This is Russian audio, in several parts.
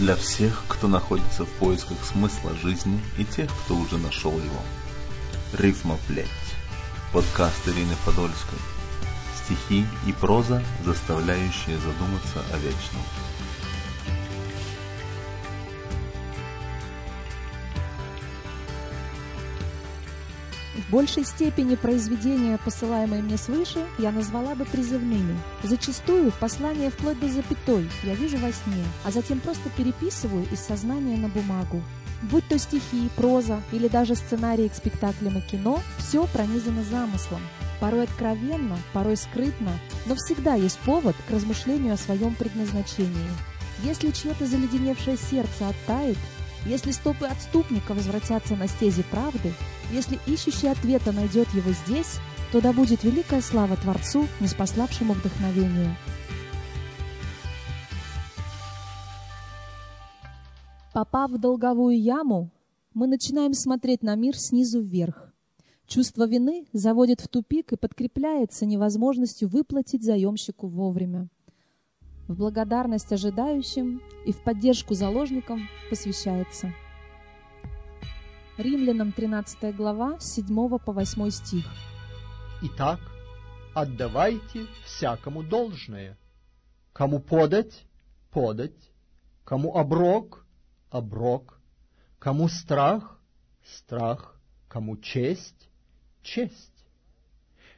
для всех, кто находится в поисках смысла жизни и тех, кто уже нашел его. Рифма плеть. Подкаст Ирины Подольской. Стихи и проза, заставляющие задуматься о вечном. В большей степени произведения, посылаемые мне свыше, я назвала бы призывными. Зачастую послание вплоть до запятой я вижу во сне, а затем просто переписываю из сознания на бумагу. Будь то стихи, проза или даже сценарии к спектаклям и кино, все пронизано замыслом. Порой откровенно, порой скрытно, но всегда есть повод к размышлению о своем предназначении. Если чье-то заледеневшее сердце оттает, если стопы отступника возвратятся на стези правды, если ищущий ответа найдет его здесь, то да будет великая слава Творцу, неспославшему вдохновение. Попав в долговую яму, мы начинаем смотреть на мир снизу вверх. Чувство вины заводит в тупик и подкрепляется невозможностью выплатить заемщику вовремя. В благодарность ожидающим и в поддержку заложникам посвящается. Римлянам 13 глава, с 7 по 8 стих. Итак, отдавайте всякому должное. Кому подать – подать, кому оброк – оброк, кому страх – страх, кому честь – честь.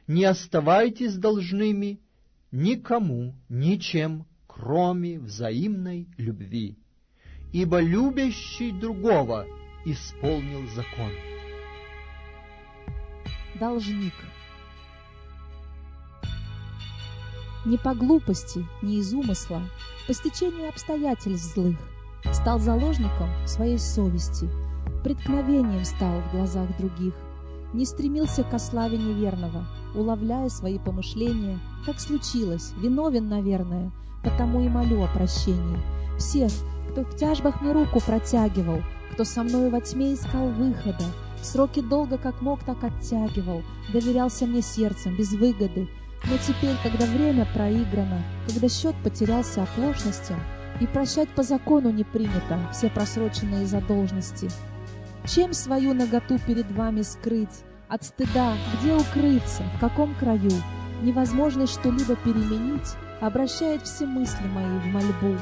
Не оставайтесь должными никому, ничем, кроме взаимной любви, ибо любящий другого – исполнил закон. Должник Не по глупости, не из умысла, по стечению обстоятельств злых, стал заложником своей совести, преткновением стал в глазах других, не стремился к славе неверного, уловляя свои помышления, как случилось, виновен, наверное, потому и молю о прощении. Всех, кто в тяжбах мне руку протягивал, кто со мною во тьме искал выхода, сроки долго как мог, так оттягивал, доверялся мне сердцем, без выгоды. Но теперь, когда время проиграно, когда счет потерялся оплошностям, и прощать по закону не принято все просроченные задолженности. Чем свою наготу перед вами скрыть? От стыда, где укрыться, в каком краю? Невозможность что-либо переменить обращает все мысли мои в мольбу.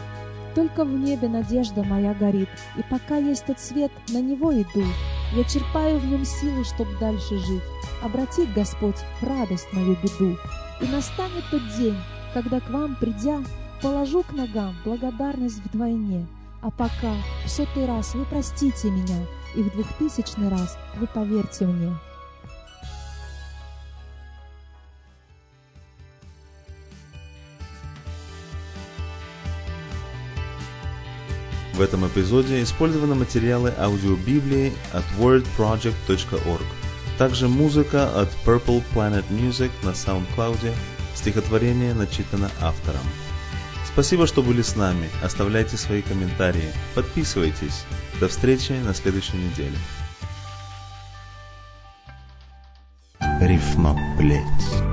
Только в небе надежда моя горит, и пока есть тот свет, на него иду. Я черпаю в нем силы, чтоб дальше жить. Обратит Господь в радость мою беду. И настанет тот день, когда к вам, придя, положу к ногам благодарность вдвойне. А пока в сотый раз вы простите меня, и в двухтысячный раз вы поверьте мне. В этом эпизоде использованы материалы аудиобиблии от wordproject.org. Также музыка от Purple Planet Music на SoundCloud. Стихотворение начитано автором. Спасибо, что были с нами. Оставляйте свои комментарии. Подписывайтесь. До встречи на следующей неделе. Рифма плеть.